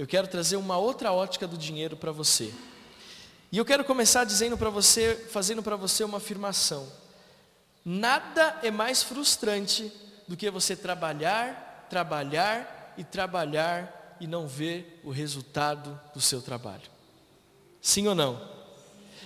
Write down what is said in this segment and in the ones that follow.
eu quero trazer uma outra ótica do dinheiro para você. E eu quero começar dizendo para você, fazendo para você uma afirmação. Nada é mais frustrante do que você trabalhar, trabalhar e trabalhar e não ver o resultado do seu trabalho. Sim ou não?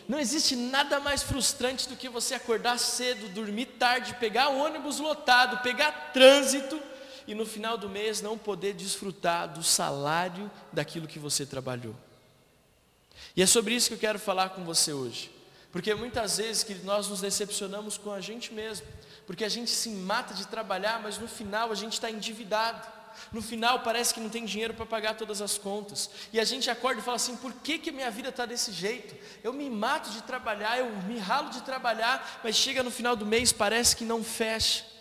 Não existe nada mais frustrante do que você acordar cedo, dormir tarde, pegar ônibus lotado, pegar trânsito e no final do mês não poder desfrutar do salário daquilo que você trabalhou. E é sobre isso que eu quero falar com você hoje. Porque muitas vezes que nós nos decepcionamos com a gente mesmo, porque a gente se mata de trabalhar, mas no final a gente está endividado. No final parece que não tem dinheiro para pagar todas as contas. E a gente acorda e fala assim: por que, que minha vida está desse jeito? Eu me mato de trabalhar, eu me ralo de trabalhar, mas chega no final do mês, parece que não fecha.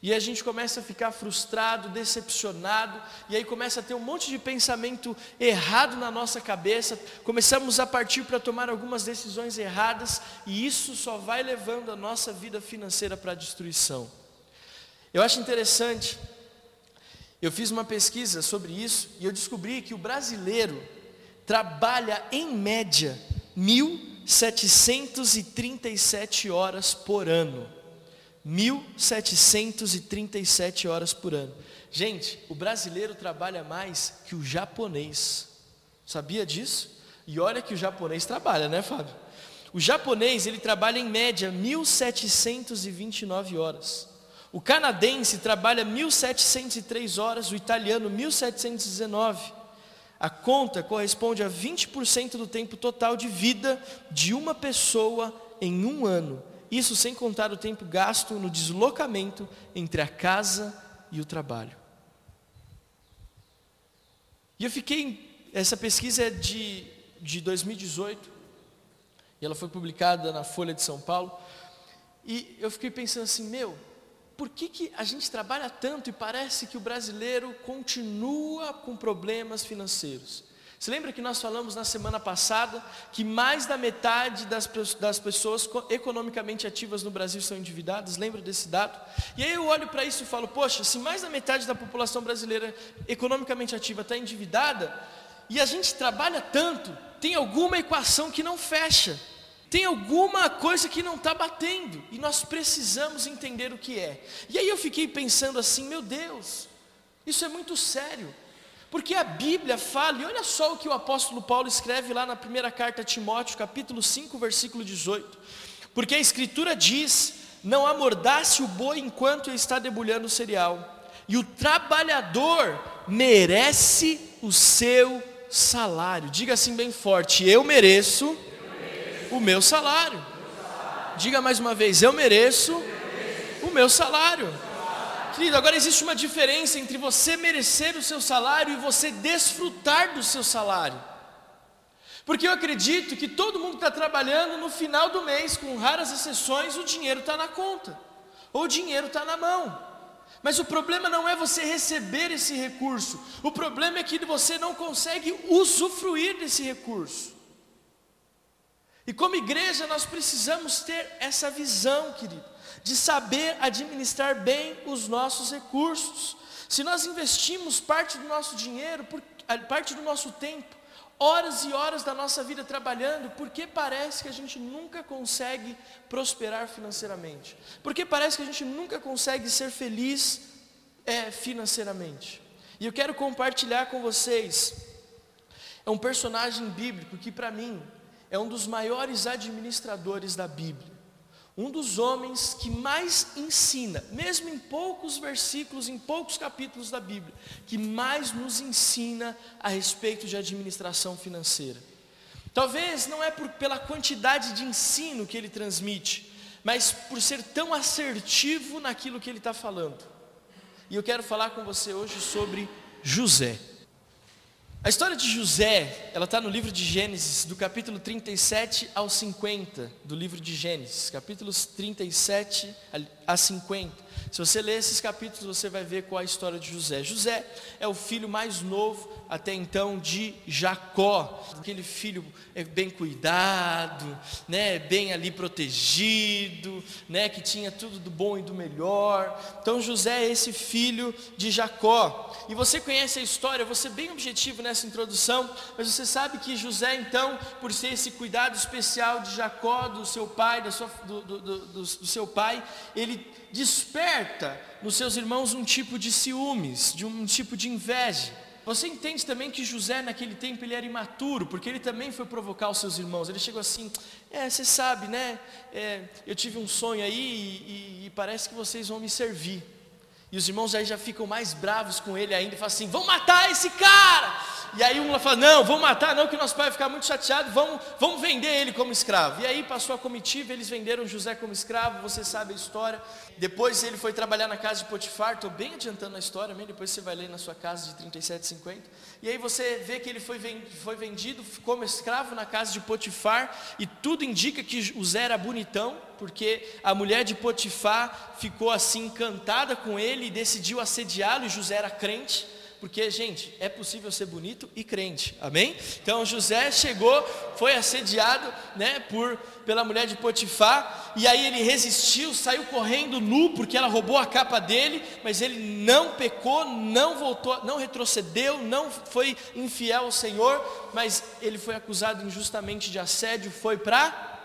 E a gente começa a ficar frustrado, decepcionado, e aí começa a ter um monte de pensamento errado na nossa cabeça, começamos a partir para tomar algumas decisões erradas, e isso só vai levando a nossa vida financeira para a destruição. Eu acho interessante, eu fiz uma pesquisa sobre isso, e eu descobri que o brasileiro trabalha em média 1.737 horas por ano. 1.737 horas por ano. Gente, o brasileiro trabalha mais que o japonês. Sabia disso? E olha que o japonês trabalha, né, Fábio? O japonês, ele trabalha em média 1.729 horas. O canadense trabalha 1.703 horas, o italiano 1.719. A conta corresponde a 20% do tempo total de vida de uma pessoa em um ano. Isso sem contar o tempo gasto no deslocamento entre a casa e o trabalho. E eu fiquei, essa pesquisa é de, de 2018, e ela foi publicada na Folha de São Paulo, e eu fiquei pensando assim, meu, por que, que a gente trabalha tanto e parece que o brasileiro continua com problemas financeiros? Você lembra que nós falamos na semana passada que mais da metade das, das pessoas economicamente ativas no Brasil são endividadas? Lembra desse dado? E aí eu olho para isso e falo, poxa, se mais da metade da população brasileira economicamente ativa está endividada, e a gente trabalha tanto, tem alguma equação que não fecha, tem alguma coisa que não está batendo, e nós precisamos entender o que é. E aí eu fiquei pensando assim, meu Deus, isso é muito sério. Porque a Bíblia fala, e olha só o que o apóstolo Paulo escreve lá na primeira carta a Timóteo, capítulo 5, versículo 18. Porque a Escritura diz: Não amordace o boi enquanto está debulhando o cereal, e o trabalhador merece o seu salário. Diga assim bem forte: Eu mereço, eu mereço. o meu salário. Diga mais uma vez: Eu mereço, eu mereço. o meu salário. Querido, agora existe uma diferença entre você merecer o seu salário e você desfrutar do seu salário. Porque eu acredito que todo mundo está trabalhando no final do mês, com raras exceções, o dinheiro está na conta, ou o dinheiro está na mão. Mas o problema não é você receber esse recurso, o problema é que você não consegue usufruir desse recurso. E como igreja nós precisamos ter essa visão, querido de saber administrar bem os nossos recursos. Se nós investimos parte do nosso dinheiro, parte do nosso tempo, horas e horas da nossa vida trabalhando, porque parece que a gente nunca consegue prosperar financeiramente? Porque parece que a gente nunca consegue ser feliz é, financeiramente? E eu quero compartilhar com vocês, é um personagem bíblico que para mim é um dos maiores administradores da Bíblia um dos homens que mais ensina, mesmo em poucos versículos, em poucos capítulos da Bíblia, que mais nos ensina a respeito de administração financeira. Talvez não é por, pela quantidade de ensino que ele transmite, mas por ser tão assertivo naquilo que ele está falando. E eu quero falar com você hoje sobre José. A história de José, ela está no livro de Gênesis, do capítulo 37 ao 50 do livro de Gênesis, capítulos 37, a 50. Se você ler esses capítulos, você vai ver qual é a história de José. José é o filho mais novo até então de Jacó, aquele filho é bem cuidado, né, bem ali protegido, né, que tinha tudo do bom e do melhor. Então José é esse filho de Jacó. E você conhece a história, você bem objetivo nessa introdução, mas você sabe que José então, por ser esse cuidado especial de Jacó, do seu pai, da sua, do, do, do, do seu pai, ele desperta nos seus irmãos um tipo de ciúmes, de um tipo de inveja. Você entende também que José naquele tempo ele era imaturo, porque ele também foi provocar os seus irmãos. Ele chegou assim, é, você sabe, né? É, eu tive um sonho aí e, e, e parece que vocês vão me servir. E os irmãos aí já ficam mais bravos com ele ainda e falam assim: vão matar esse cara! E aí um fala: não, vão matar, não, que nosso pai vai ficar muito chateado, vamos, vamos vender ele como escravo. E aí passou a comitiva, eles venderam José como escravo, você sabe a história. Depois ele foi trabalhar na casa de Potifar, estou bem adiantando a história, mesmo, depois você vai ler na sua casa de 37, 50. E aí você vê que ele foi vendido como escravo na casa de Potifar, e tudo indica que José era bonitão, porque a mulher de Potifar ficou assim encantada com ele e decidiu assediá-lo, e José era crente. Porque, gente, é possível ser bonito e crente, amém? Então José chegou, foi assediado né, por, pela mulher de Potifar, e aí ele resistiu, saiu correndo nu, porque ela roubou a capa dele, mas ele não pecou, não voltou, não retrocedeu, não foi infiel ao Senhor, mas ele foi acusado injustamente de assédio, foi para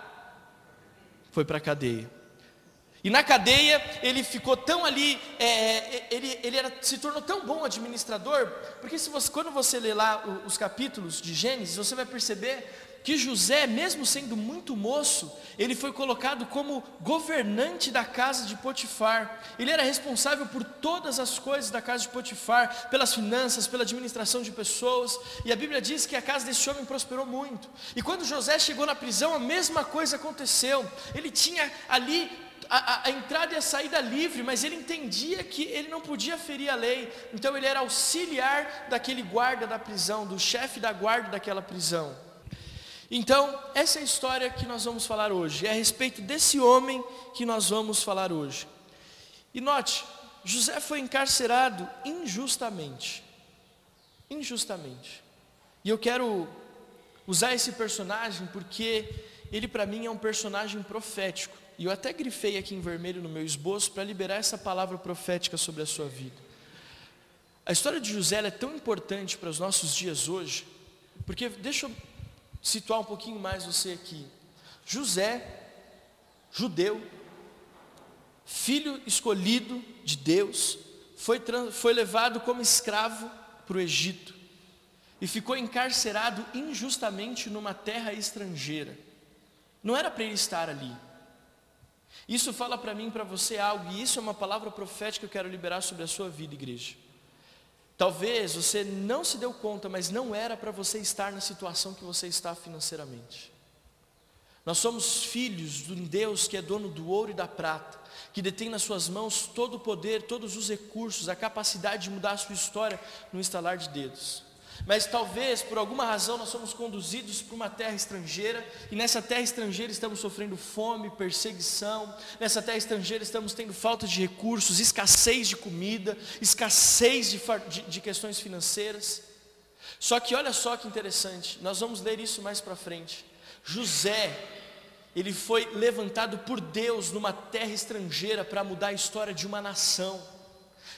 foi para a cadeia. E na cadeia ele ficou tão ali, é, é, ele, ele era, se tornou tão bom administrador, porque se você, quando você lê lá os capítulos de Gênesis, você vai perceber que José, mesmo sendo muito moço, ele foi colocado como governante da casa de Potifar. Ele era responsável por todas as coisas da casa de Potifar, pelas finanças, pela administração de pessoas. E a Bíblia diz que a casa desse homem prosperou muito. E quando José chegou na prisão, a mesma coisa aconteceu. Ele tinha ali a, a, entrada e a saída livre, mas ele entendia que ele não podia ferir a lei, então ele era auxiliar daquele guarda da prisão, do chefe da guarda daquela prisão. Então, essa é a história que nós vamos falar hoje, é a respeito desse homem que nós vamos falar hoje. E note, José foi encarcerado injustamente. Injustamente. E eu quero usar esse personagem porque ele para mim é um personagem profético. E eu até grifei aqui em vermelho no meu esboço para liberar essa palavra profética sobre a sua vida. A história de José é tão importante para os nossos dias hoje, porque deixa eu situar um pouquinho mais você aqui. José, judeu, filho escolhido de Deus, foi, foi levado como escravo para o Egito e ficou encarcerado injustamente numa terra estrangeira. Não era para ele estar ali. Isso fala para mim, para você algo, e isso é uma palavra profética que eu quero liberar sobre a sua vida, igreja. Talvez você não se deu conta, mas não era para você estar na situação que você está financeiramente. Nós somos filhos de um Deus que é dono do ouro e da prata, que detém nas suas mãos todo o poder, todos os recursos, a capacidade de mudar a sua história no instalar de dedos. Mas talvez por alguma razão nós somos conduzidos para uma terra estrangeira e nessa terra estrangeira estamos sofrendo fome, perseguição, nessa terra estrangeira estamos tendo falta de recursos, escassez de comida, escassez de, de, de questões financeiras. Só que olha só que interessante, nós vamos ler isso mais para frente. José, ele foi levantado por Deus numa terra estrangeira para mudar a história de uma nação,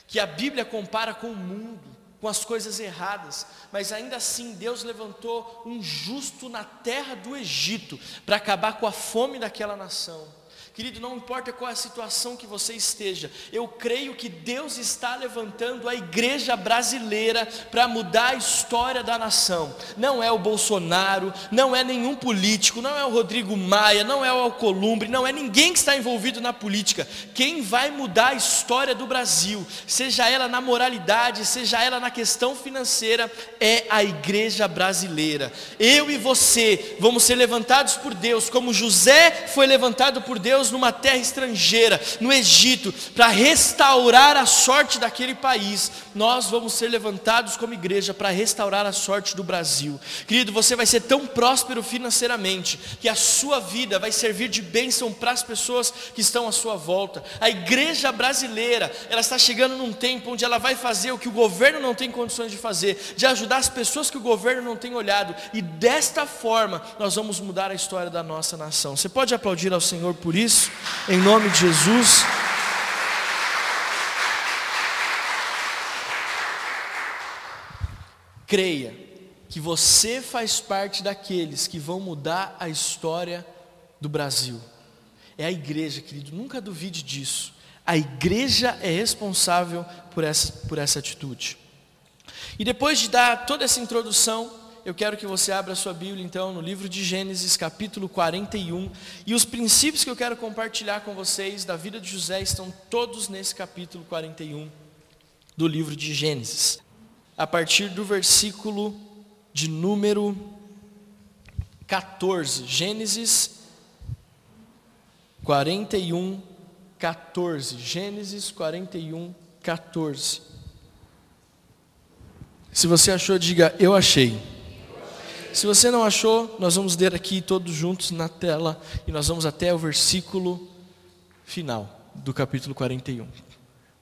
que a Bíblia compara com o mundo com as coisas erradas, mas ainda assim Deus levantou um justo na terra do Egito para acabar com a fome daquela nação. Querido, não importa qual é a situação que você esteja, eu creio que Deus está levantando a igreja brasileira para mudar a história da nação. Não é o Bolsonaro, não é nenhum político, não é o Rodrigo Maia, não é o Alcolumbre, não é ninguém que está envolvido na política. Quem vai mudar a história do Brasil, seja ela na moralidade, seja ela na questão financeira, é a igreja brasileira. Eu e você vamos ser levantados por Deus, como José foi levantado por Deus Deus numa terra estrangeira, no Egito, para restaurar a sorte daquele país, nós vamos ser levantados como igreja para restaurar a sorte do Brasil. Querido, você vai ser tão próspero financeiramente que a sua vida vai servir de bênção para as pessoas que estão à sua volta. A igreja brasileira, ela está chegando num tempo onde ela vai fazer o que o governo não tem condições de fazer, de ajudar as pessoas que o governo não tem olhado, e desta forma nós vamos mudar a história da nossa nação. Você pode aplaudir ao Senhor por isso, em nome de Jesus. Creia que você faz parte daqueles que vão mudar a história do Brasil. É a igreja, querido, nunca duvide disso. A igreja é responsável por essa, por essa atitude. E depois de dar toda essa introdução, eu quero que você abra sua Bíblia então no livro de Gênesis, capítulo 41. E os princípios que eu quero compartilhar com vocês da vida de José estão todos nesse capítulo 41 do livro de Gênesis. A partir do versículo de número 14. Gênesis 41, 14. Gênesis 41, 14. Se você achou, diga eu achei. Se você não achou, nós vamos ler aqui todos juntos na tela e nós vamos até o versículo final do capítulo 41.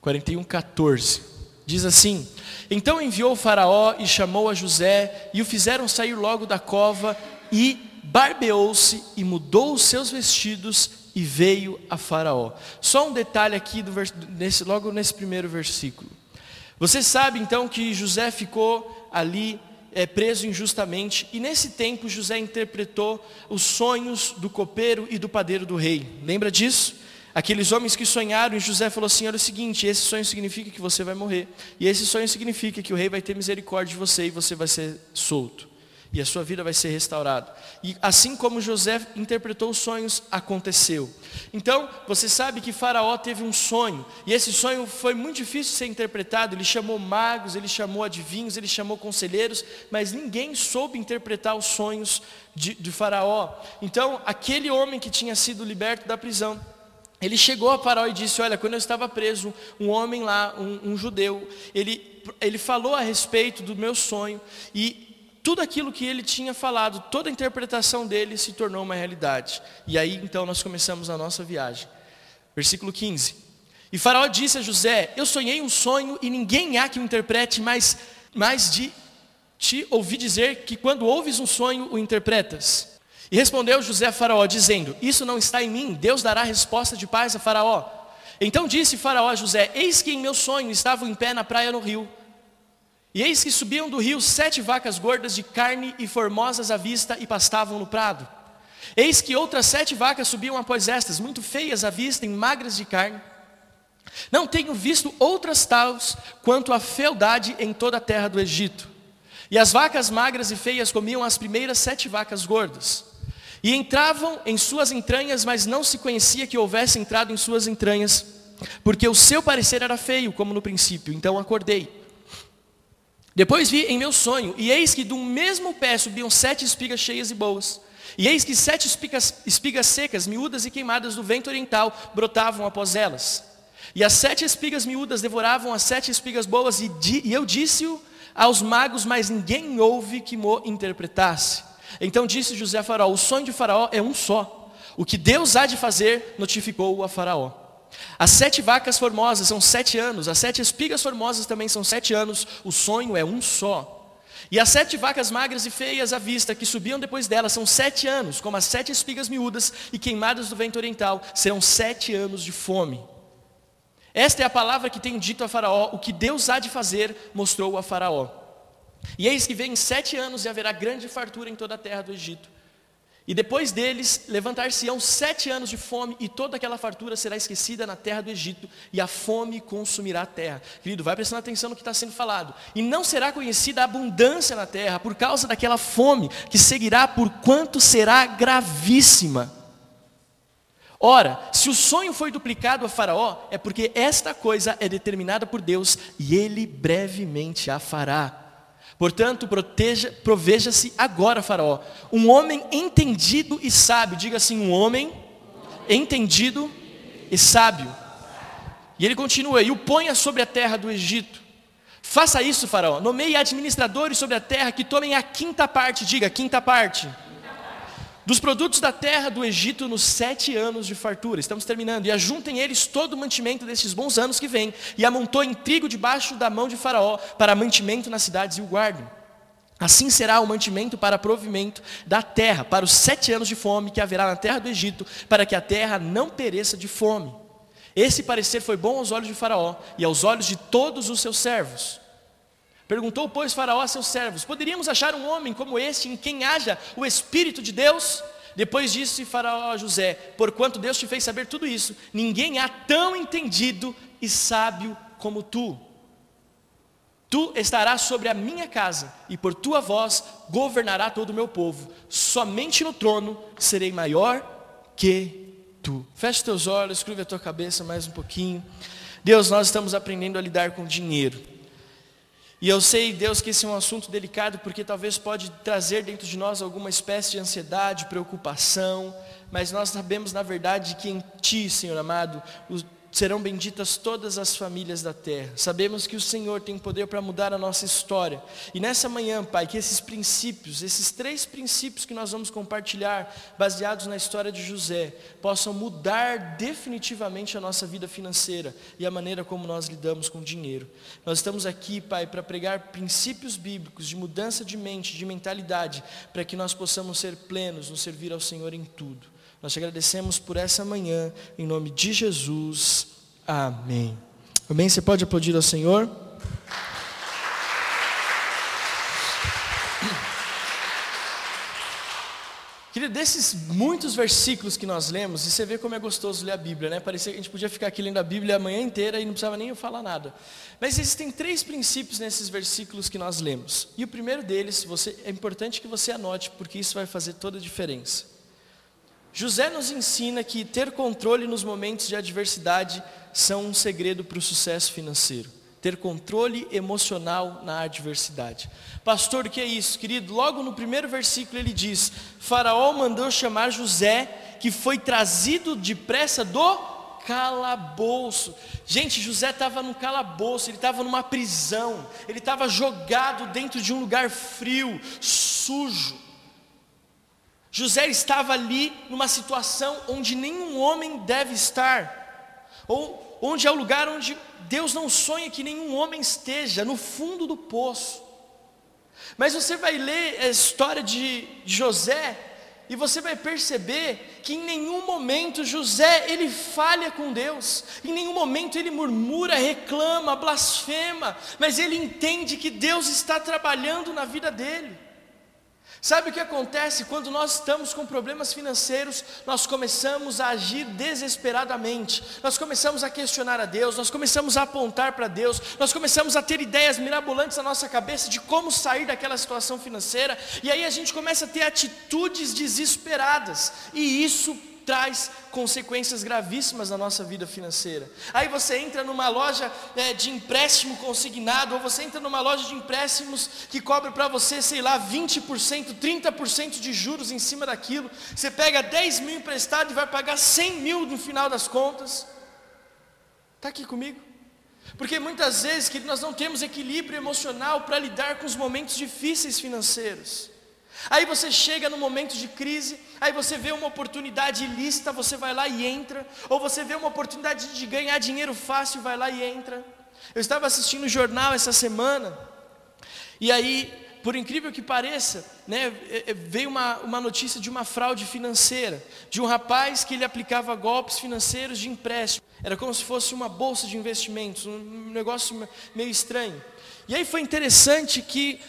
41, 14. Diz assim: Então enviou Faraó e chamou a José e o fizeram sair logo da cova e barbeou-se e mudou os seus vestidos e veio a Faraó. Só um detalhe aqui, do, nesse, logo nesse primeiro versículo. Você sabe então que José ficou ali é, preso injustamente, e nesse tempo José interpretou os sonhos do copeiro e do padeiro do rei. Lembra disso? Aqueles homens que sonharam, e José falou assim: olha o seguinte, esse sonho significa que você vai morrer, e esse sonho significa que o rei vai ter misericórdia de você e você vai ser solto e a sua vida vai ser restaurada. E assim como José interpretou os sonhos, aconteceu. Então, você sabe que Faraó teve um sonho, e esse sonho foi muito difícil de ser interpretado. Ele chamou magos, ele chamou adivinhos, ele chamou conselheiros, mas ninguém soube interpretar os sonhos de, de Faraó. Então, aquele homem que tinha sido liberto da prisão, ele chegou a Faraó e disse: Olha, quando eu estava preso, um homem lá, um, um judeu, ele, ele falou a respeito do meu sonho, e tudo aquilo que ele tinha falado, toda a interpretação dele se tornou uma realidade. E aí então nós começamos a nossa viagem. Versículo 15. E Faraó disse a José: Eu sonhei um sonho e ninguém há que o interprete, mas, mas de te ouvi dizer que quando ouves um sonho, o interpretas. E respondeu José a Faraó, dizendo: Isso não está em mim, Deus dará resposta de paz a Faraó. Então disse Faraó a José: Eis que em meu sonho estava em pé na praia no rio. E eis que subiam do rio sete vacas gordas de carne e formosas à vista e pastavam no prado. Eis que outras sete vacas subiam após estas, muito feias à vista e magras de carne. Não tenho visto outras tais quanto a fealdade em toda a terra do Egito. E as vacas magras e feias comiam as primeiras sete vacas gordas. E entravam em suas entranhas, mas não se conhecia que houvesse entrado em suas entranhas, porque o seu parecer era feio, como no princípio. Então acordei depois vi em meu sonho, e eis que do mesmo pé subiam sete espigas cheias e boas. E eis que sete espigas, espigas secas, miúdas e queimadas do vento oriental brotavam após elas. E as sete espigas miúdas devoravam as sete espigas boas, e, di, e eu disse-o aos magos, mas ninguém houve que mo interpretasse. Então disse José a Faraó: O sonho de Faraó é um só. O que Deus há de fazer, notificou-o a Faraó. As sete vacas formosas são sete anos, as sete espigas formosas também são sete anos, o sonho é um só. E as sete vacas magras e feias à vista que subiam depois delas são sete anos, como as sete espigas miúdas e queimadas do vento oriental, serão sete anos de fome. Esta é a palavra que tem dito a Faraó, o que Deus há de fazer, mostrou a Faraó. E eis que vem sete anos e haverá grande fartura em toda a terra do Egito. E depois deles levantar-se-ão sete anos de fome, e toda aquela fartura será esquecida na terra do Egito, e a fome consumirá a terra. Querido, vai prestando atenção no que está sendo falado. E não será conhecida a abundância na terra, por causa daquela fome, que seguirá por quanto será gravíssima. Ora, se o sonho foi duplicado a Faraó, é porque esta coisa é determinada por Deus, e ele brevemente a fará. Portanto, proveja-se agora, Faraó, um homem entendido e sábio, diga assim, um homem entendido e sábio. E ele continua: e o ponha sobre a terra do Egito. Faça isso, Faraó. Nomeie administradores sobre a terra que tomem a quinta parte, diga, quinta parte. Dos produtos da terra do Egito nos sete anos de fartura. Estamos terminando. E ajuntem eles todo o mantimento desses bons anos que vêm. E amontoem trigo debaixo da mão de Faraó para mantimento nas cidades e o guardem. Assim será o mantimento para provimento da terra, para os sete anos de fome que haverá na terra do Egito, para que a terra não pereça de fome. Esse parecer foi bom aos olhos de Faraó e aos olhos de todos os seus servos. Perguntou, pois, Faraó a seus servos: Poderíamos achar um homem como este em quem haja o Espírito de Deus? Depois disse Faraó a José: Porquanto Deus te fez saber tudo isso, ninguém há tão entendido e sábio como tu. Tu estarás sobre a minha casa, e por tua voz governará todo o meu povo. Somente no trono serei maior que tu. Feche teus olhos, escreve a tua cabeça mais um pouquinho. Deus, nós estamos aprendendo a lidar com dinheiro. E eu sei, Deus, que esse é um assunto delicado, porque talvez pode trazer dentro de nós alguma espécie de ansiedade, preocupação, mas nós sabemos, na verdade, que em Ti, Senhor amado, serão benditas todas as famílias da terra. Sabemos que o Senhor tem poder para mudar a nossa história. E nessa manhã, Pai, que esses princípios, esses três princípios que nós vamos compartilhar, baseados na história de José, possam mudar definitivamente a nossa vida financeira e a maneira como nós lidamos com o dinheiro. Nós estamos aqui, Pai, para pregar princípios bíblicos de mudança de mente, de mentalidade, para que nós possamos ser plenos no servir ao Senhor em tudo. Nós te agradecemos por essa manhã, em nome de Jesus. Amém. Amém? Você pode aplaudir ao Senhor? Querido, desses muitos versículos que nós lemos, e você vê como é gostoso ler a Bíblia, né? Parecia que a gente podia ficar aqui lendo a Bíblia a manhã inteira e não precisava nem eu falar nada. Mas existem três princípios nesses versículos que nós lemos. E o primeiro deles, você, é importante que você anote, porque isso vai fazer toda a diferença. José nos ensina que ter controle nos momentos de adversidade são um segredo para o sucesso financeiro. Ter controle emocional na adversidade. Pastor, o que é isso, querido? Logo no primeiro versículo ele diz: Faraó mandou chamar José, que foi trazido depressa do calabouço. Gente, José estava no calabouço, ele estava numa prisão, ele estava jogado dentro de um lugar frio, sujo. José estava ali numa situação onde nenhum homem deve estar, ou onde é o lugar onde Deus não sonha que nenhum homem esteja, no fundo do poço. Mas você vai ler a história de José e você vai perceber que em nenhum momento José ele falha com Deus, em nenhum momento ele murmura, reclama, blasfema, mas ele entende que Deus está trabalhando na vida dele. Sabe o que acontece quando nós estamos com problemas financeiros? Nós começamos a agir desesperadamente, nós começamos a questionar a Deus, nós começamos a apontar para Deus, nós começamos a ter ideias mirabolantes na nossa cabeça de como sair daquela situação financeira, e aí a gente começa a ter atitudes desesperadas, e isso traz consequências gravíssimas na nossa vida financeira. Aí você entra numa loja é, de empréstimo consignado, ou você entra numa loja de empréstimos que cobra para você, sei lá, 20%, 30% de juros em cima daquilo. Você pega 10 mil emprestado e vai pagar 100 mil no final das contas. Está aqui comigo? Porque muitas vezes que nós não temos equilíbrio emocional para lidar com os momentos difíceis financeiros. Aí você chega no momento de crise, aí você vê uma oportunidade ilícita, você vai lá e entra, ou você vê uma oportunidade de ganhar dinheiro fácil, vai lá e entra. Eu estava assistindo o jornal essa semana, e aí, por incrível que pareça, né, é, é, veio uma, uma notícia de uma fraude financeira, de um rapaz que ele aplicava golpes financeiros de empréstimo. Era como se fosse uma bolsa de investimentos, um negócio meio estranho. E aí foi interessante que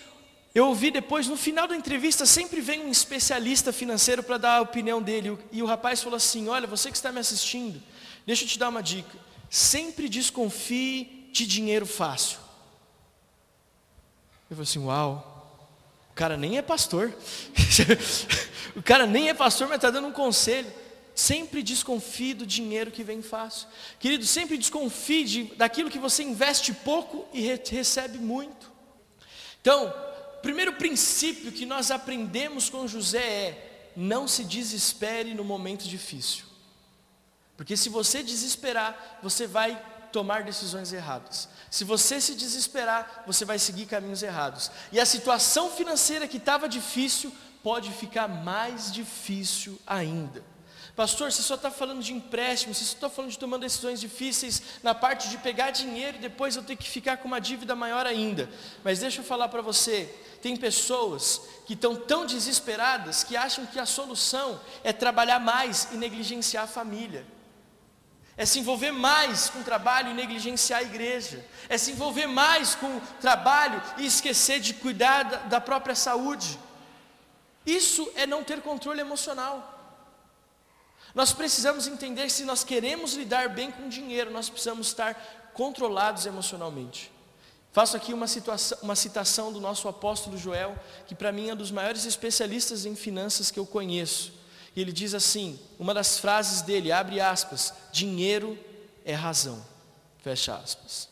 eu ouvi depois, no final da entrevista, sempre vem um especialista financeiro para dar a opinião dele. E o rapaz falou assim: Olha, você que está me assistindo, deixa eu te dar uma dica. Sempre desconfie de dinheiro fácil. Eu falei assim: Uau, o cara nem é pastor. o cara nem é pastor, mas está dando um conselho. Sempre desconfie do dinheiro que vem fácil. Querido, sempre desconfie de, daquilo que você investe pouco e re, recebe muito. Então, primeiro princípio que nós aprendemos com José é: não se desespere no momento difícil. Porque se você desesperar, você vai tomar decisões erradas. Se você se desesperar, você vai seguir caminhos errados. E a situação financeira que estava difícil pode ficar mais difícil ainda. Pastor, você só está falando de empréstimo, você só está falando de tomando decisões difíceis na parte de pegar dinheiro e depois eu ter que ficar com uma dívida maior ainda. Mas deixa eu falar para você, tem pessoas que estão tão desesperadas que acham que a solução é trabalhar mais e negligenciar a família. É se envolver mais com o trabalho e negligenciar a igreja. É se envolver mais com o trabalho e esquecer de cuidar da, da própria saúde. Isso é não ter controle emocional. Nós precisamos entender se nós queremos lidar bem com dinheiro, nós precisamos estar controlados emocionalmente. Faço aqui uma, situação, uma citação do nosso apóstolo Joel, que para mim é um dos maiores especialistas em finanças que eu conheço. E ele diz assim: uma das frases dele, abre aspas, dinheiro é razão, fecha aspas.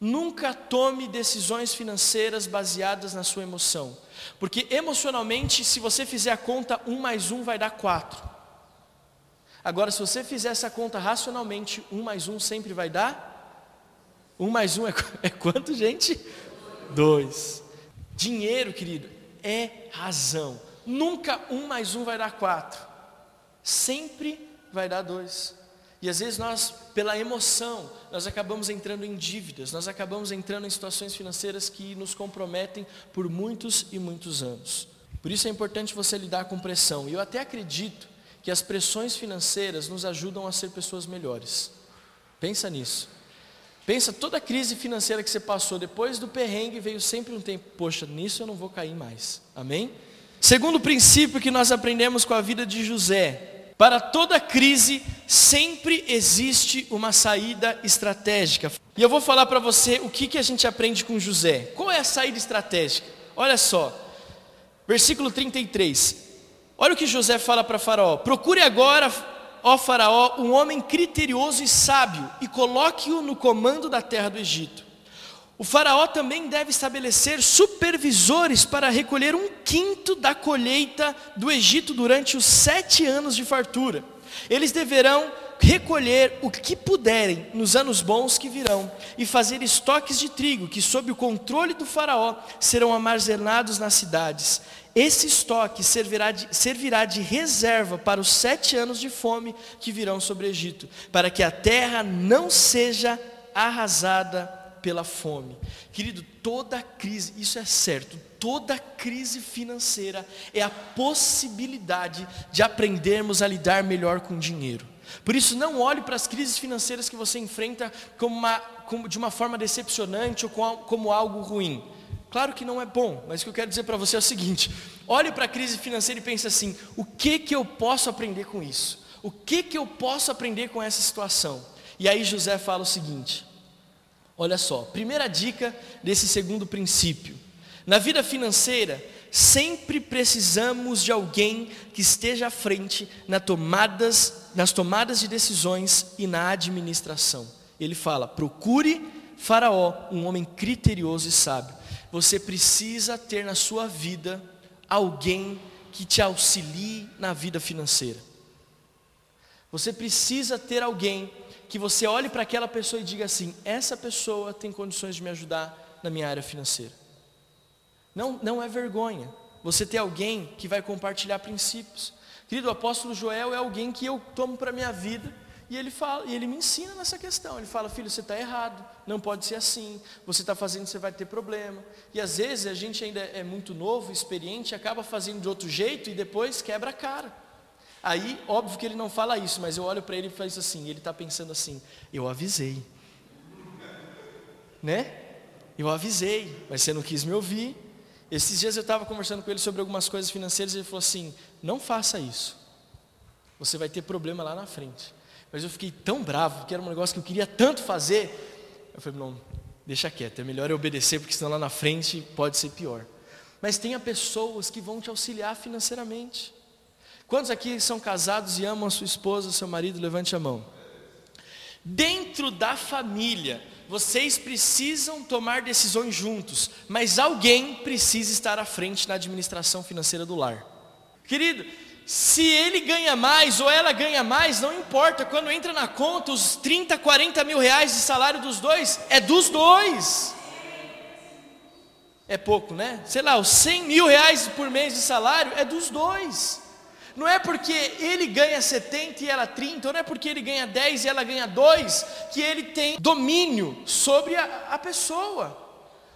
Nunca tome decisões financeiras baseadas na sua emoção, porque emocionalmente, se você fizer a conta, um mais um vai dar quatro. Agora, se você fizer essa conta racionalmente, um mais um sempre vai dar? Um mais um é, é quanto, gente? Dois. Dinheiro, querido, é razão. Nunca um mais um vai dar quatro. Sempre vai dar dois. E às vezes nós, pela emoção, nós acabamos entrando em dívidas, nós acabamos entrando em situações financeiras que nos comprometem por muitos e muitos anos. Por isso é importante você lidar com pressão. E eu até acredito que as pressões financeiras nos ajudam a ser pessoas melhores. Pensa nisso. Pensa toda a crise financeira que você passou, depois do perrengue veio sempre um tempo, poxa, nisso eu não vou cair mais. Amém? Segundo princípio que nós aprendemos com a vida de José, para toda crise sempre existe uma saída estratégica. E eu vou falar para você o que, que a gente aprende com José. Qual é a saída estratégica? Olha só, versículo 33. Olha o que José fala para Faraó: procure agora, ó Faraó, um homem criterioso e sábio, e coloque-o no comando da terra do Egito. O faraó também deve estabelecer supervisores para recolher um quinto da colheita do Egito durante os sete anos de fartura. Eles deverão recolher o que puderem nos anos bons que virão e fazer estoques de trigo que, sob o controle do Faraó, serão armazenados nas cidades. Esse estoque servirá de, servirá de reserva para os sete anos de fome que virão sobre o Egito, para que a terra não seja arrasada pela fome. Querido, toda crise, isso é certo, toda crise financeira é a possibilidade de aprendermos a lidar melhor com dinheiro. Por isso, não olhe para as crises financeiras que você enfrenta como uma, como, de uma forma decepcionante ou como, como algo ruim. Claro que não é bom, mas o que eu quero dizer para você é o seguinte: olhe para a crise financeira e pense assim: o que que eu posso aprender com isso? O que que eu posso aprender com essa situação? E aí José fala o seguinte: Olha só, primeira dica desse segundo princípio. Na vida financeira, sempre precisamos de alguém que esteja à frente nas tomadas, nas tomadas de decisões e na administração. Ele fala: procure Faraó, um homem criterioso e sábio. Você precisa ter na sua vida alguém que te auxilie na vida financeira. Você precisa ter alguém que você olhe para aquela pessoa e diga assim: essa pessoa tem condições de me ajudar na minha área financeira. Não, não é vergonha você ter alguém que vai compartilhar princípios. Querido, o apóstolo Joel é alguém que eu tomo para a minha vida e ele, fala, e ele me ensina nessa questão. Ele fala, filho, você está errado, não pode ser assim, você está fazendo, você vai ter problema. E às vezes a gente ainda é muito novo, experiente, acaba fazendo de outro jeito e depois quebra a cara. Aí, óbvio que ele não fala isso, mas eu olho para ele e faz assim, ele está pensando assim, eu avisei. Né? Eu avisei, mas você não quis me ouvir. Esses dias eu estava conversando com ele sobre algumas coisas financeiras e ele falou assim, não faça isso. Você vai ter problema lá na frente. Mas eu fiquei tão bravo, que era um negócio que eu queria tanto fazer. Eu falei, não, deixa quieto, é melhor eu obedecer, porque senão lá na frente pode ser pior. Mas tenha pessoas que vão te auxiliar financeiramente. Quantos aqui são casados e amam a sua esposa, seu marido? Levante a mão. Dentro da família, vocês precisam tomar decisões juntos, mas alguém precisa estar à frente na administração financeira do lar. Querido, se ele ganha mais ou ela ganha mais, não importa, quando entra na conta os 30, 40 mil reais de salário dos dois, é dos dois. É pouco, né? Sei lá, os 100 mil reais por mês de salário é dos dois. Não é porque ele ganha 70 e ela 30, ou não é porque ele ganha 10 e ela ganha 2, que ele tem domínio sobre a, a pessoa.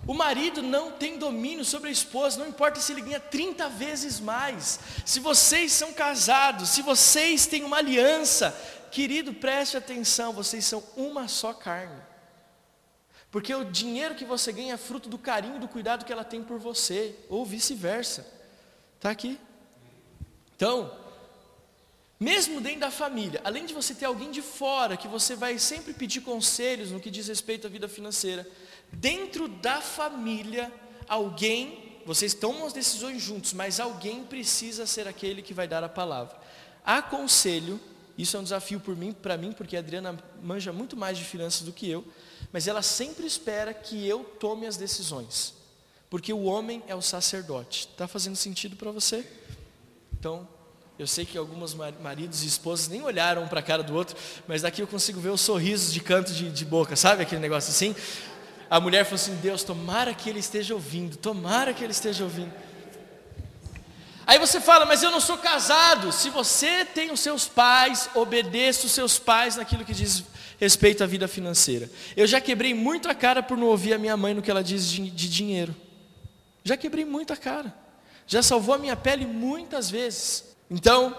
O marido não tem domínio sobre a esposa, não importa se ele ganha 30 vezes mais. Se vocês são casados, se vocês têm uma aliança, querido, preste atenção, vocês são uma só carne. Porque o dinheiro que você ganha é fruto do carinho do cuidado que ela tem por você, ou vice-versa. Está aqui. Então, mesmo dentro da família, além de você ter alguém de fora que você vai sempre pedir conselhos no que diz respeito à vida financeira, dentro da família, alguém, vocês tomam as decisões juntos, mas alguém precisa ser aquele que vai dar a palavra. Aconselho, isso é um desafio por mim, para mim, porque a Adriana manja muito mais de finanças do que eu, mas ela sempre espera que eu tome as decisões, porque o homem é o sacerdote. Está fazendo sentido para você? Então, eu sei que alguns maridos e esposas nem olharam para a cara do outro, mas daqui eu consigo ver os sorrisos de canto de, de boca, sabe aquele negócio assim? A mulher falou assim: Deus, tomara que ele esteja ouvindo, tomara que ele esteja ouvindo. Aí você fala, mas eu não sou casado. Se você tem os seus pais, obedeça os seus pais naquilo que diz respeito à vida financeira. Eu já quebrei muito a cara por não ouvir a minha mãe no que ela diz de, de dinheiro. Já quebrei muito a cara. Já salvou a minha pele muitas vezes. Então,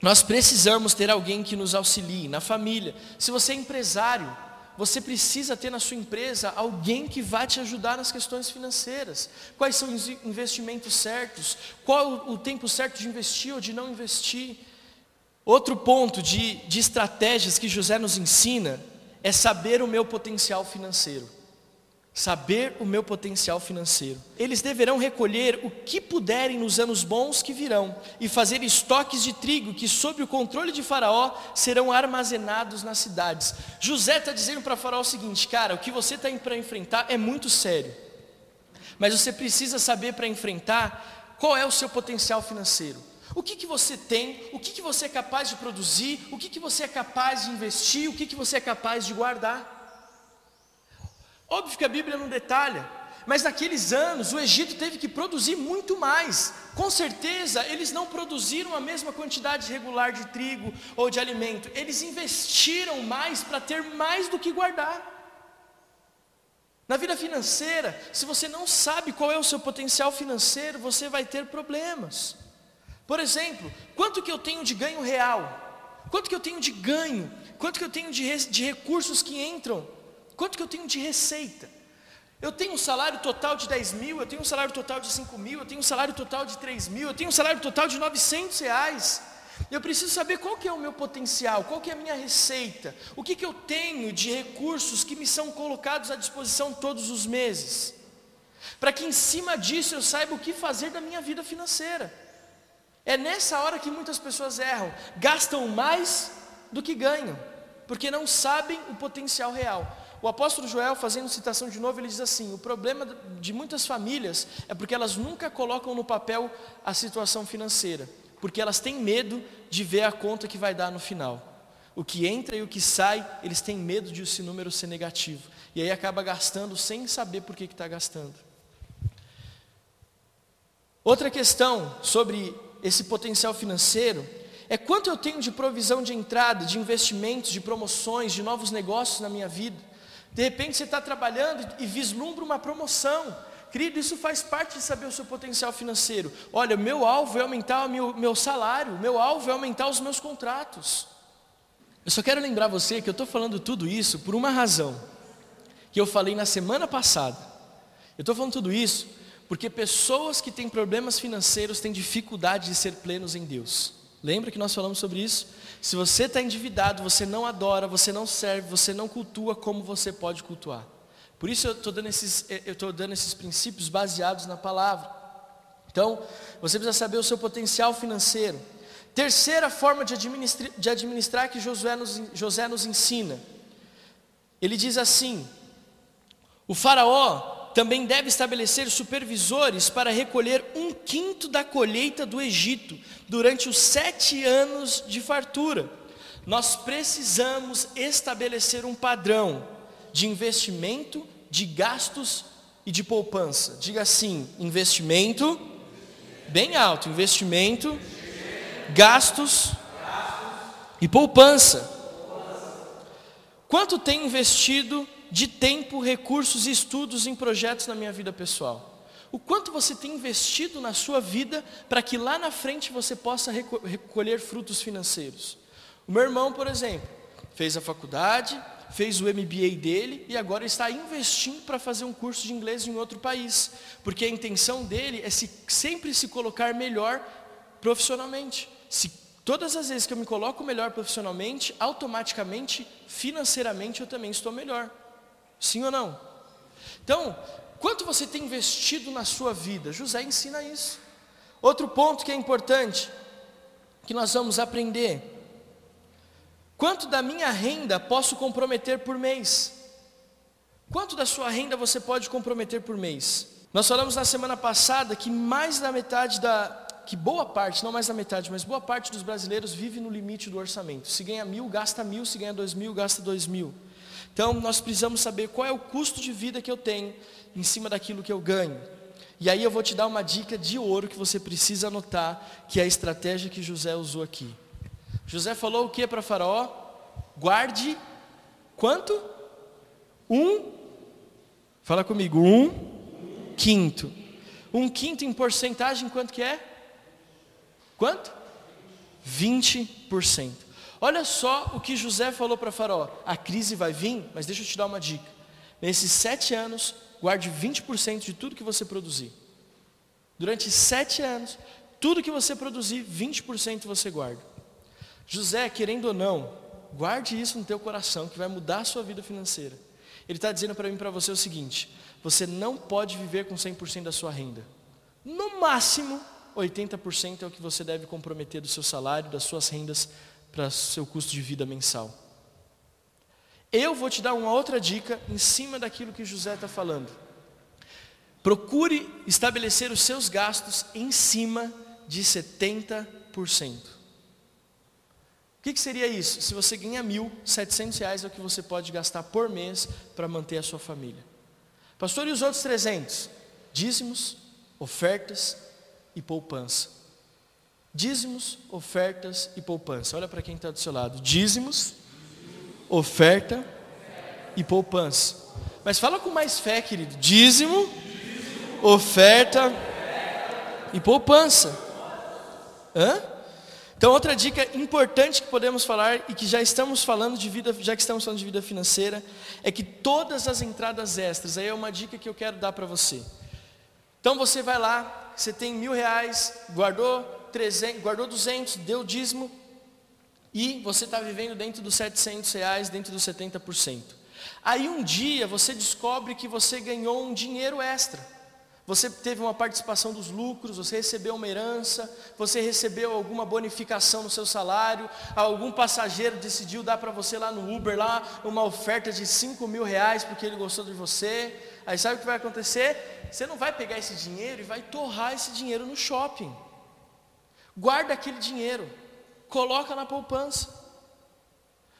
nós precisamos ter alguém que nos auxilie na família. Se você é empresário, você precisa ter na sua empresa alguém que vai te ajudar nas questões financeiras. Quais são os investimentos certos? Qual o tempo certo de investir ou de não investir? Outro ponto de, de estratégias que José nos ensina é saber o meu potencial financeiro saber o meu potencial financeiro. Eles deverão recolher o que puderem nos anos bons que virão e fazer estoques de trigo que, sob o controle de Faraó, serão armazenados nas cidades. José está dizendo para Faraó o seguinte: cara, o que você está para enfrentar é muito sério, mas você precisa saber para enfrentar qual é o seu potencial financeiro. O que, que você tem, o que, que você é capaz de produzir, o que, que você é capaz de investir, o que, que você é capaz de guardar. Óbvio que a Bíblia não detalha, mas naqueles anos o Egito teve que produzir muito mais. Com certeza eles não produziram a mesma quantidade regular de trigo ou de alimento, eles investiram mais para ter mais do que guardar. Na vida financeira, se você não sabe qual é o seu potencial financeiro, você vai ter problemas. Por exemplo, quanto que eu tenho de ganho real? Quanto que eu tenho de ganho? Quanto que eu tenho de, de recursos que entram Quanto que eu tenho de receita? Eu tenho um salário total de 10 mil, eu tenho um salário total de 5 mil, eu tenho um salário total de 3 mil, eu tenho um salário total de 900 reais. Eu preciso saber qual que é o meu potencial, qual que é a minha receita, o que, que eu tenho de recursos que me são colocados à disposição todos os meses. Para que em cima disso eu saiba o que fazer da minha vida financeira. É nessa hora que muitas pessoas erram, gastam mais do que ganham, porque não sabem o potencial real. O apóstolo Joel, fazendo citação de novo, ele diz assim: o problema de muitas famílias é porque elas nunca colocam no papel a situação financeira, porque elas têm medo de ver a conta que vai dar no final. O que entra e o que sai, eles têm medo de esse número ser negativo. E aí acaba gastando sem saber por que está gastando. Outra questão sobre esse potencial financeiro é quanto eu tenho de provisão de entrada, de investimentos, de promoções, de novos negócios na minha vida. De repente você está trabalhando e vislumbra uma promoção. Querido, isso faz parte de saber o seu potencial financeiro. Olha, meu alvo é aumentar o meu, meu salário, meu alvo é aumentar os meus contratos. Eu só quero lembrar você que eu estou falando tudo isso por uma razão, que eu falei na semana passada. Eu estou falando tudo isso porque pessoas que têm problemas financeiros têm dificuldade de ser plenos em Deus. Lembra que nós falamos sobre isso? Se você está endividado, você não adora, você não serve, você não cultua como você pode cultuar. Por isso eu estou dando, esses, eu dando esses princípios baseados na palavra. Então, você precisa saber o seu potencial financeiro. Terceira forma de administrar, de administrar que Josué nos, José nos ensina. Ele diz assim: o faraó também deve estabelecer supervisores para recolher um quinto da colheita do Egito durante os sete anos de fartura. Nós precisamos estabelecer um padrão de investimento, de gastos e de poupança. Diga assim: investimento, bem alto, investimento, gastos e poupança. Quanto tem investido de tempo, recursos e estudos em projetos na minha vida pessoal? O quanto você tem investido na sua vida para que lá na frente você possa recolher frutos financeiros? O meu irmão, por exemplo, fez a faculdade, fez o MBA dele e agora está investindo para fazer um curso de inglês em outro país, porque a intenção dele é se, sempre se colocar melhor profissionalmente. Se Todas as vezes que eu me coloco melhor profissionalmente, automaticamente, financeiramente, eu também estou melhor. Sim ou não? Então, quanto você tem investido na sua vida? José ensina isso. Outro ponto que é importante, que nós vamos aprender. Quanto da minha renda posso comprometer por mês? Quanto da sua renda você pode comprometer por mês? Nós falamos na semana passada que mais da metade da, que boa parte, não mais da metade, mas boa parte dos brasileiros vive no limite do orçamento. Se ganha mil, gasta mil, se ganha dois mil, gasta dois mil. Então nós precisamos saber qual é o custo de vida que eu tenho em cima daquilo que eu ganho. E aí eu vou te dar uma dica de ouro que você precisa anotar, que é a estratégia que José usou aqui. José falou o que para Faraó? Guarde quanto? Um, fala comigo, um quinto. Um quinto em porcentagem, quanto que é? Quanto? 20%. Olha só o que José falou para Faraó: a crise vai vir, mas deixa eu te dar uma dica. Nesses sete anos, guarde 20% de tudo que você produzir. Durante sete anos, tudo que você produzir, 20% você guarda. José, querendo ou não, guarde isso no teu coração, que vai mudar a sua vida financeira. Ele está dizendo para mim para você o seguinte: você não pode viver com 100% da sua renda. No máximo, 80% é o que você deve comprometer do seu salário, das suas rendas, para seu custo de vida mensal. Eu vou te dar uma outra dica em cima daquilo que José está falando. Procure estabelecer os seus gastos em cima de 70%. O que, que seria isso? Se você ganha mil, setecentos reais é o que você pode gastar por mês para manter a sua família. Pastor, e os outros 300? Dízimos, ofertas, e poupança. Dízimos, ofertas e poupança. Olha para quem está do seu lado. Dízimos, oferta e poupança. Mas fala com mais fé, querido. Dízimo, oferta e poupança. Hã? Então, outra dica importante que podemos falar e que já estamos falando de vida, já que estamos falando de vida financeira, é que todas as entradas extras, aí é uma dica que eu quero dar para você. Então você vai lá, você tem mil reais, guardou 300, guardou 200, deu dízimo, e você está vivendo dentro dos 700 reais, dentro dos 70%. Aí um dia você descobre que você ganhou um dinheiro extra. Você teve uma participação dos lucros, você recebeu uma herança, você recebeu alguma bonificação no seu salário, algum passageiro decidiu dar para você lá no Uber lá uma oferta de 5 mil reais porque ele gostou de você. Aí sabe o que vai acontecer? Você não vai pegar esse dinheiro e vai torrar esse dinheiro no shopping. Guarda aquele dinheiro, coloca na poupança.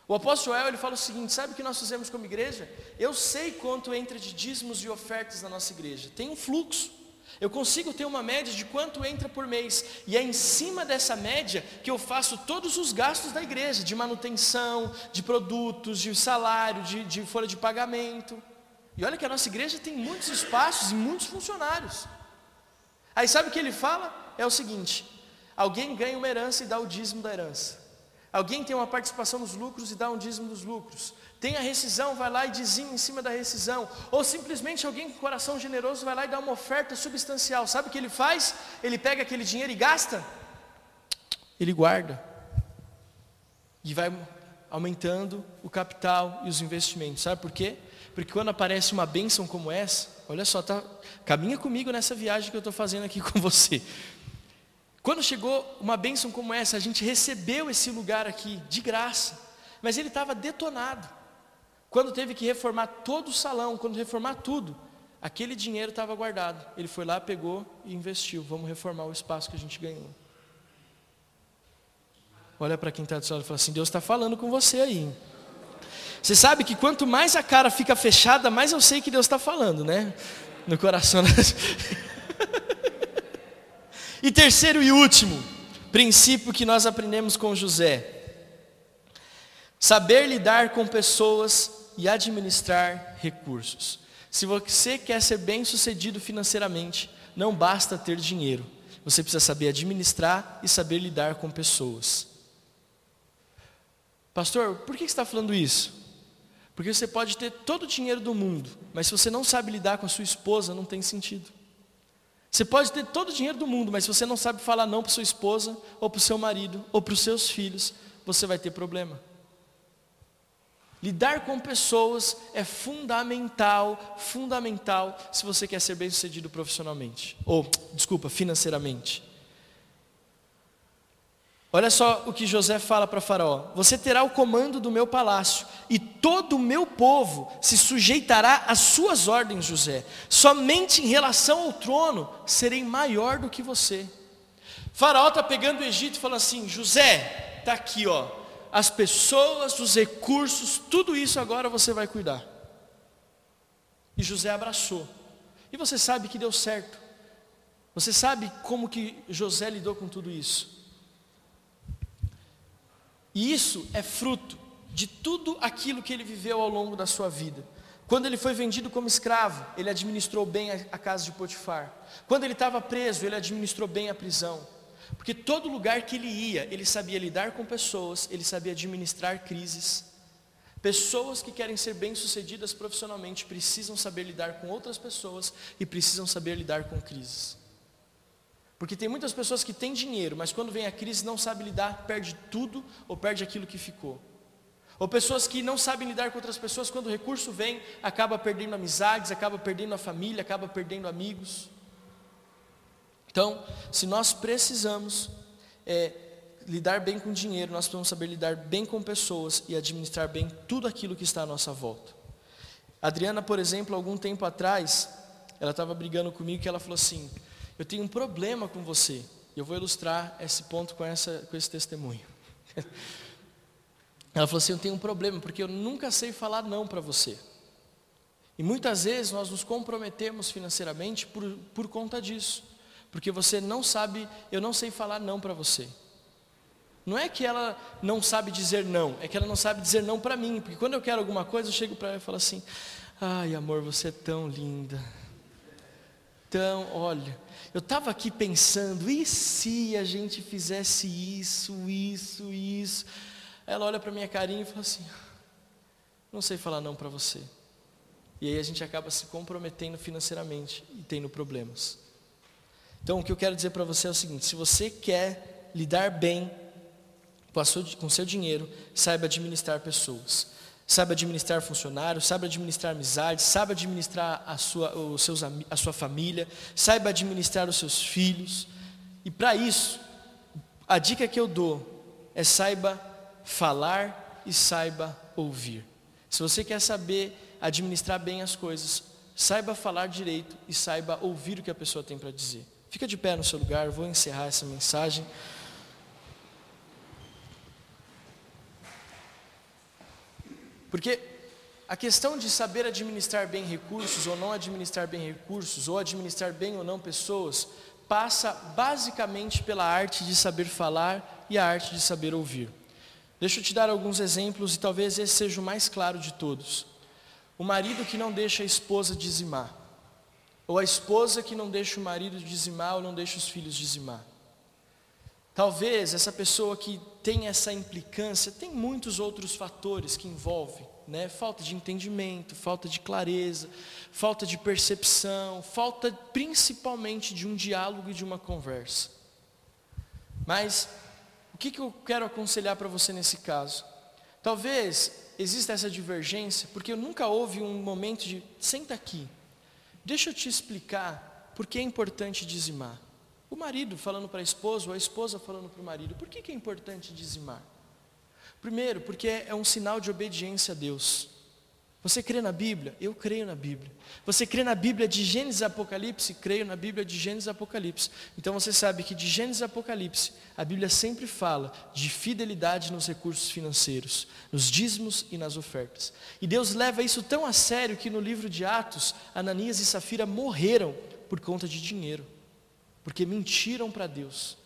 O apóstolo Joel ele fala o seguinte: sabe o que nós fizemos como igreja? Eu sei quanto entra de dízimos e ofertas na nossa igreja. Tem um fluxo. Eu consigo ter uma média de quanto entra por mês. E é em cima dessa média que eu faço todos os gastos da igreja, de manutenção, de produtos, de salário, de, de folha de pagamento. E olha que a nossa igreja tem muitos espaços e muitos funcionários. Aí sabe o que ele fala? É o seguinte: alguém ganha uma herança e dá o dízimo da herança. Alguém tem uma participação nos lucros e dá um dízimo dos lucros. Tem a rescisão, vai lá e dizima em cima da rescisão. Ou simplesmente alguém com coração generoso vai lá e dá uma oferta substancial. Sabe o que ele faz? Ele pega aquele dinheiro e gasta? Ele guarda. E vai aumentando o capital e os investimentos. Sabe por quê? Porque quando aparece uma bênção como essa, olha só, tá, caminha comigo nessa viagem que eu estou fazendo aqui com você. Quando chegou uma bênção como essa, a gente recebeu esse lugar aqui de graça, mas ele estava detonado. Quando teve que reformar todo o salão, quando reformar tudo, Aquele dinheiro estava guardado. Ele foi lá, pegou e investiu. Vamos reformar o espaço que a gente ganhou. Olha para quem está do seu lado e fala assim: Deus está falando com você aí. Você sabe que quanto mais a cara fica fechada, mais eu sei que Deus está falando, né? No coração. e terceiro e último princípio que nós aprendemos com José: saber lidar com pessoas e administrar recursos. Se você quer ser bem sucedido financeiramente, não basta ter dinheiro, você precisa saber administrar e saber lidar com pessoas. Pastor, por que você está falando isso? Porque você pode ter todo o dinheiro do mundo, mas se você não sabe lidar com a sua esposa, não tem sentido. Você pode ter todo o dinheiro do mundo, mas se você não sabe falar não para sua esposa, ou para o seu marido, ou para os seus filhos, você vai ter problema. Lidar com pessoas é fundamental, fundamental, se você quer ser bem sucedido profissionalmente, ou, desculpa, financeiramente. Olha só o que José fala para Faraó: Você terá o comando do meu palácio, e todo o meu povo se sujeitará às suas ordens, José. Somente em relação ao trono serei maior do que você. Faraó está pegando o Egito e fala assim: José, está aqui, ó, as pessoas, os recursos, tudo isso agora você vai cuidar. E José abraçou. E você sabe que deu certo. Você sabe como que José lidou com tudo isso. E isso é fruto de tudo aquilo que ele viveu ao longo da sua vida. Quando ele foi vendido como escravo, ele administrou bem a casa de Potifar. Quando ele estava preso, ele administrou bem a prisão. Porque todo lugar que ele ia, ele sabia lidar com pessoas, ele sabia administrar crises. Pessoas que querem ser bem-sucedidas profissionalmente precisam saber lidar com outras pessoas e precisam saber lidar com crises. Porque tem muitas pessoas que têm dinheiro, mas quando vem a crise não sabe lidar, perde tudo ou perde aquilo que ficou. Ou pessoas que não sabem lidar com outras pessoas, quando o recurso vem, acaba perdendo amizades, acaba perdendo a família, acaba perdendo amigos. Então, se nós precisamos é, lidar bem com dinheiro, nós precisamos saber lidar bem com pessoas e administrar bem tudo aquilo que está à nossa volta. Adriana, por exemplo, algum tempo atrás, ela estava brigando comigo que ela falou assim: eu tenho um problema com você. Eu vou ilustrar esse ponto com, essa, com esse testemunho. Ela falou assim: Eu tenho um problema, porque eu nunca sei falar não para você. E muitas vezes nós nos comprometemos financeiramente por, por conta disso. Porque você não sabe, eu não sei falar não para você. Não é que ela não sabe dizer não, é que ela não sabe dizer não para mim. Porque quando eu quero alguma coisa, eu chego para ela e falo assim: Ai, amor, você é tão linda. Tão, olha, eu estava aqui pensando, e se a gente fizesse isso, isso, isso? Ela olha para minha carinha e fala assim: não sei falar não para você. E aí a gente acaba se comprometendo financeiramente e tendo problemas. Então o que eu quero dizer para você é o seguinte: se você quer lidar bem com o seu dinheiro, saiba administrar pessoas sabe administrar funcionários, sabe administrar amizades, sabe administrar a sua, os seus, a sua família, saiba administrar os seus filhos. E para isso, a dica que eu dou é saiba falar e saiba ouvir. Se você quer saber administrar bem as coisas, saiba falar direito e saiba ouvir o que a pessoa tem para dizer. Fica de pé no seu lugar, vou encerrar essa mensagem. Porque a questão de saber administrar bem recursos ou não administrar bem recursos, ou administrar bem ou não pessoas, passa basicamente pela arte de saber falar e a arte de saber ouvir. Deixa eu te dar alguns exemplos e talvez esse seja o mais claro de todos. O marido que não deixa a esposa dizimar, ou a esposa que não deixa o marido dizimar ou não deixa os filhos dizimar. Talvez essa pessoa que tem essa implicância, tem muitos outros fatores que envolvem, né? Falta de entendimento, falta de clareza, falta de percepção, falta principalmente de um diálogo e de uma conversa. Mas o que, que eu quero aconselhar para você nesse caso? Talvez exista essa divergência, porque nunca houve um momento de senta aqui, deixa eu te explicar por que é importante dizimar. O marido falando para a esposa, ou a esposa falando para o marido. Por que, que é importante dizimar? Primeiro, porque é um sinal de obediência a Deus. Você crê na Bíblia? Eu creio na Bíblia. Você crê na Bíblia de Gênesis e Apocalipse? Creio na Bíblia de Gênesis e Apocalipse. Então você sabe que de Gênesis e Apocalipse, a Bíblia sempre fala de fidelidade nos recursos financeiros, nos dízimos e nas ofertas. E Deus leva isso tão a sério que no livro de Atos, Ananias e Safira morreram por conta de dinheiro, porque mentiram para Deus.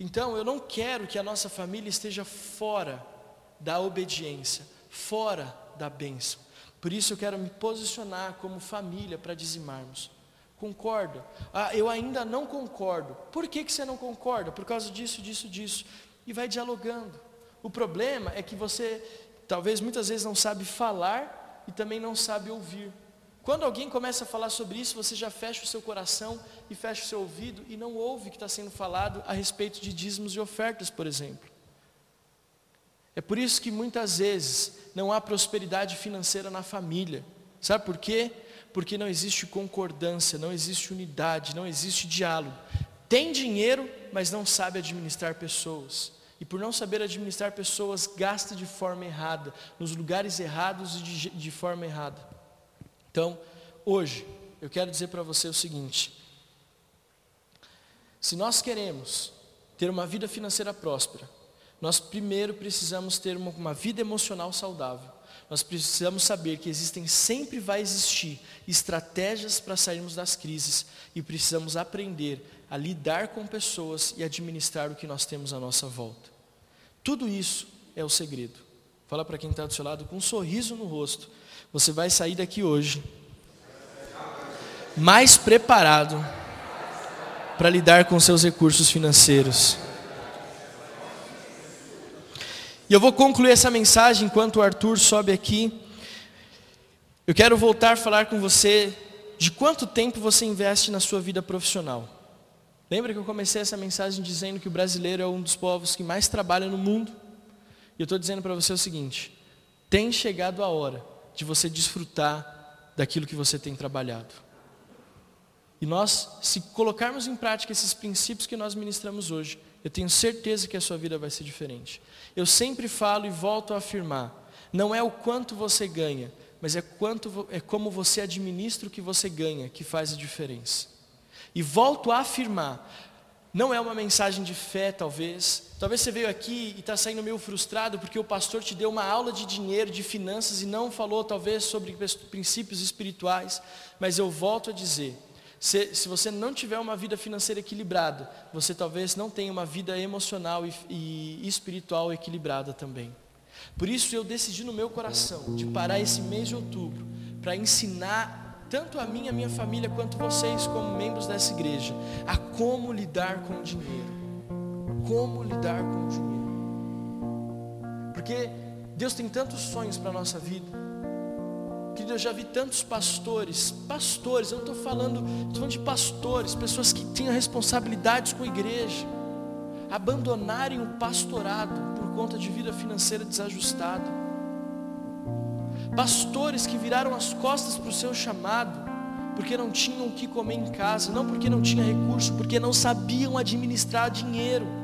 Então eu não quero que a nossa família esteja fora da obediência fora da bênção. Por isso eu quero me posicionar como família para dizimarmos. Concorda? Ah, eu ainda não concordo. Por que, que você não concorda? Por causa disso, disso, disso. E vai dialogando. O problema é que você, talvez muitas vezes não sabe falar e também não sabe ouvir. Quando alguém começa a falar sobre isso, você já fecha o seu coração e fecha o seu ouvido e não ouve o que está sendo falado a respeito de dízimos e ofertas, por exemplo. É por isso que muitas vezes não há prosperidade financeira na família. Sabe por quê? Porque não existe concordância, não existe unidade, não existe diálogo. Tem dinheiro, mas não sabe administrar pessoas. E por não saber administrar pessoas, gasta de forma errada, nos lugares errados e de, de forma errada. Então, hoje, eu quero dizer para você o seguinte: se nós queremos ter uma vida financeira próspera, nós primeiro precisamos ter uma, uma vida emocional saudável. Nós precisamos saber que existem, sempre vai existir estratégias para sairmos das crises e precisamos aprender a lidar com pessoas e administrar o que nós temos à nossa volta. Tudo isso é o segredo. Fala para quem está do seu lado com um sorriso no rosto. Você vai sair daqui hoje mais preparado para lidar com seus recursos financeiros. E eu vou concluir essa mensagem enquanto o Arthur sobe aqui. Eu quero voltar a falar com você de quanto tempo você investe na sua vida profissional. Lembra que eu comecei essa mensagem dizendo que o brasileiro é um dos povos que mais trabalha no mundo? E eu estou dizendo para você o seguinte: tem chegado a hora de você desfrutar daquilo que você tem trabalhado. E nós, se colocarmos em prática esses princípios que nós ministramos hoje, eu tenho certeza que a sua vida vai ser diferente. Eu sempre falo e volto a afirmar: não é o quanto você ganha, mas é, quanto, é como você administra o que você ganha que faz a diferença. E volto a afirmar: não é uma mensagem de fé, talvez. Talvez você veio aqui e está saindo meio frustrado porque o pastor te deu uma aula de dinheiro, de finanças e não falou, talvez, sobre princípios espirituais. Mas eu volto a dizer: se, se você não tiver uma vida financeira equilibrada, você talvez não tenha uma vida emocional e, e espiritual equilibrada também. Por isso eu decidi no meu coração de parar esse mês de outubro para ensinar tanto a mim, a minha família, quanto vocês como membros dessa igreja, a como lidar com o dinheiro. Como lidar com o dinheiro. Porque Deus tem tantos sonhos para a nossa vida. Querido, eu já vi tantos pastores, pastores, eu não estou falando, estou falando de pastores, pessoas que tinham responsabilidades com a igreja, abandonarem o pastorado por conta de vida financeira desajustada. Pastores que viraram as costas para o seu chamado, porque não tinham o que comer em casa, não porque não tinha recurso, porque não sabiam administrar dinheiro.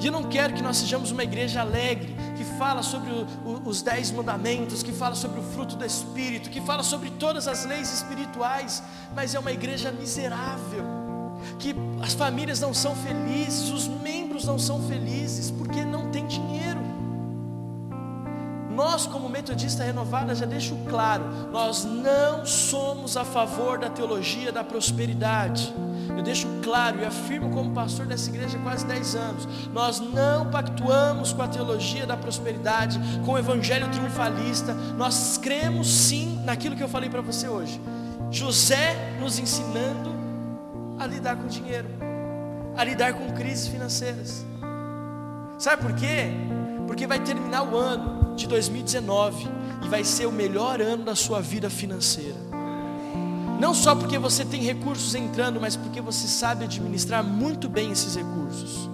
E eu não quero que nós sejamos uma igreja alegre, que fala sobre o, o, os dez mandamentos, que fala sobre o fruto do Espírito, que fala sobre todas as leis espirituais, mas é uma igreja miserável, que as famílias não são felizes, os membros não são felizes, porque não tem dinheiro. Nós, como Metodista Renovada, já deixo claro, nós não somos a favor da teologia da prosperidade. Eu deixo claro e afirmo como pastor dessa igreja há quase 10 anos, nós não pactuamos com a teologia da prosperidade, com o evangelho triunfalista, nós cremos sim naquilo que eu falei para você hoje. José nos ensinando a lidar com dinheiro, a lidar com crises financeiras. Sabe por quê? Porque vai terminar o ano de 2019 e vai ser o melhor ano da sua vida financeira. Não só porque você tem recursos entrando, mas porque você sabe administrar muito bem esses recursos.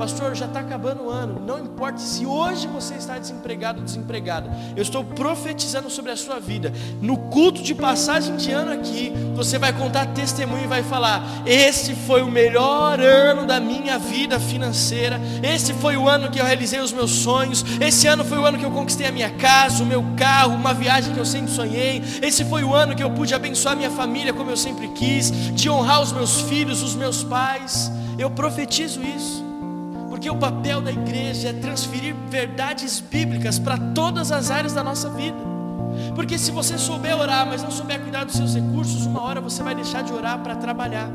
Pastor, já está acabando o ano. Não importa se hoje você está desempregado ou desempregada. Eu estou profetizando sobre a sua vida. No culto de passagem de ano aqui, você vai contar testemunho e vai falar: Esse foi o melhor ano da minha vida financeira. Esse foi o ano que eu realizei os meus sonhos. Esse ano foi o ano que eu conquistei a minha casa, o meu carro, uma viagem que eu sempre sonhei. Esse foi o ano que eu pude abençoar minha família como eu sempre quis, de honrar os meus filhos, os meus pais. Eu profetizo isso. Porque o papel da igreja é transferir verdades bíblicas para todas as áreas da nossa vida. Porque se você souber orar, mas não souber cuidar dos seus recursos, uma hora você vai deixar de orar para trabalhar.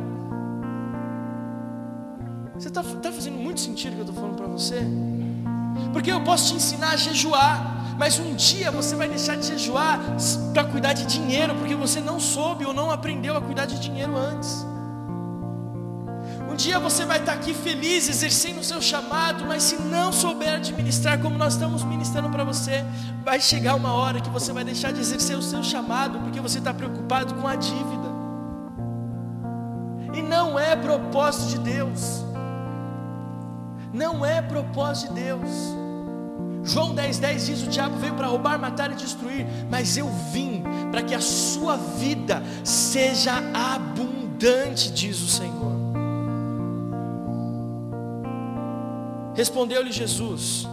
Você está tá fazendo muito sentido o que eu estou falando para você? Porque eu posso te ensinar a jejuar, mas um dia você vai deixar de jejuar para cuidar de dinheiro, porque você não soube ou não aprendeu a cuidar de dinheiro antes. Um dia você vai estar aqui feliz, exercendo o seu chamado, mas se não souber administrar como nós estamos ministrando para você, vai chegar uma hora que você vai deixar de exercer o seu chamado, porque você está preocupado com a dívida. E não é propósito de Deus. Não é propósito de Deus. João 10,10 10 diz: O diabo veio para roubar, matar e destruir, mas eu vim para que a sua vida seja abundante, diz o Senhor. Respondeu-lhe Jesus: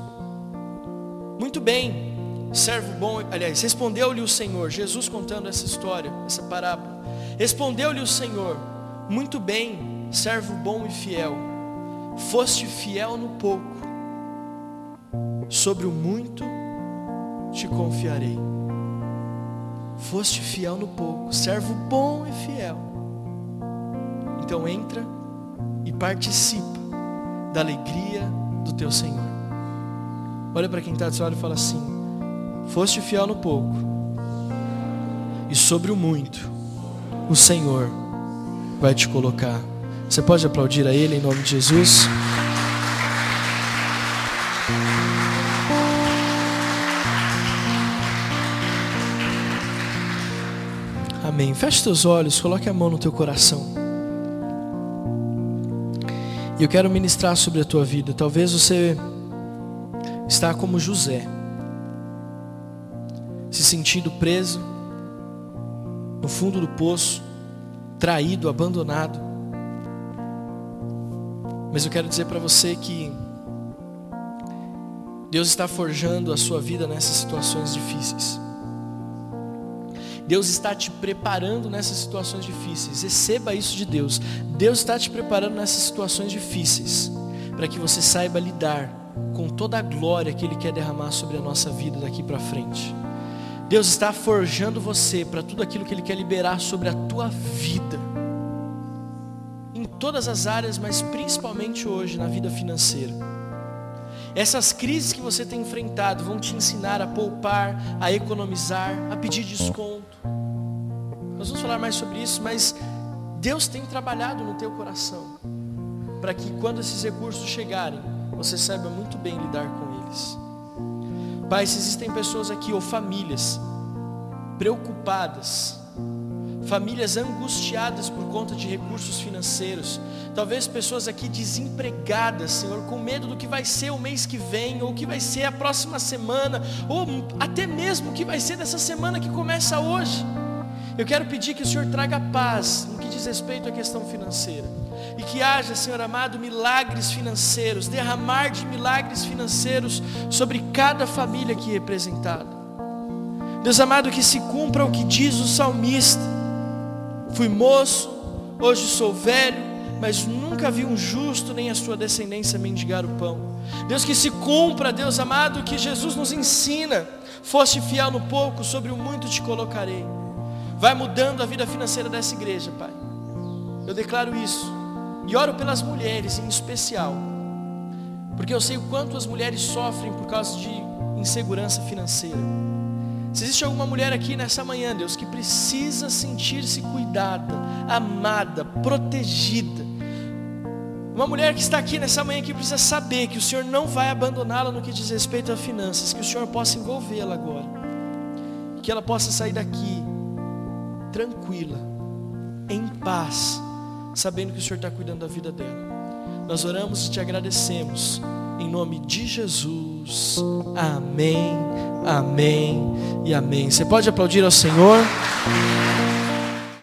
Muito bem, servo bom. Aliás, respondeu-lhe o Senhor, Jesus contando essa história, essa parábola. Respondeu-lhe o Senhor: Muito bem, servo bom e fiel. Foste fiel no pouco, sobre o muito te confiarei. Foste fiel no pouco, servo bom e fiel. Então entra e participa da alegria do teu Senhor. Olha para quem está do seu lado e fala assim: Foste fiel no pouco, e sobre o muito, o Senhor vai te colocar. Você pode aplaudir a Ele em nome de Jesus? Amém. Feche teus olhos, coloque a mão no teu coração. E eu quero ministrar sobre a tua vida. Talvez você está como José, se sentindo preso no fundo do poço, traído, abandonado. Mas eu quero dizer para você que Deus está forjando a sua vida nessas situações difíceis. Deus está te preparando nessas situações difíceis. Receba isso de Deus. Deus está te preparando nessas situações difíceis para que você saiba lidar com toda a glória que Ele quer derramar sobre a nossa vida daqui para frente. Deus está forjando você para tudo aquilo que Ele quer liberar sobre a tua vida. Em todas as áreas, mas principalmente hoje na vida financeira. Essas crises que você tem enfrentado vão te ensinar a poupar, a economizar, a pedir desconto. Nós vamos falar mais sobre isso, mas Deus tem trabalhado no teu coração para que quando esses recursos chegarem, você saiba muito bem lidar com eles. Pai, se existem pessoas aqui ou famílias preocupadas, famílias angustiadas por conta de recursos financeiros, talvez pessoas aqui desempregadas, Senhor, com medo do que vai ser o mês que vem, ou o que vai ser a próxima semana, ou até mesmo o que vai ser dessa semana que começa hoje. Eu quero pedir que o Senhor traga paz no que diz respeito à questão financeira. E que haja, Senhor amado, milagres financeiros, derramar de milagres financeiros sobre cada família aqui representada. Deus amado, que se cumpra o que diz o salmista Fui moço, hoje sou velho, mas nunca vi um justo nem a sua descendência mendigar o pão. Deus, que se cumpra, Deus amado, que Jesus nos ensina. Foste fiel no pouco, sobre o muito te colocarei. Vai mudando a vida financeira dessa igreja, Pai. Eu declaro isso. E oro pelas mulheres em especial. Porque eu sei o quanto as mulheres sofrem por causa de insegurança financeira. Se existe alguma mulher aqui nessa manhã, Deus, que precisa sentir-se cuidada, amada, protegida. Uma mulher que está aqui nessa manhã que precisa saber que o Senhor não vai abandoná-la no que diz respeito a finanças, que o Senhor possa envolvê-la agora. Que ela possa sair daqui tranquila, em paz, sabendo que o Senhor está cuidando da vida dela. Nós oramos e te agradecemos. Em nome de Jesus. Amém, amém e amém. Você pode aplaudir ao Senhor?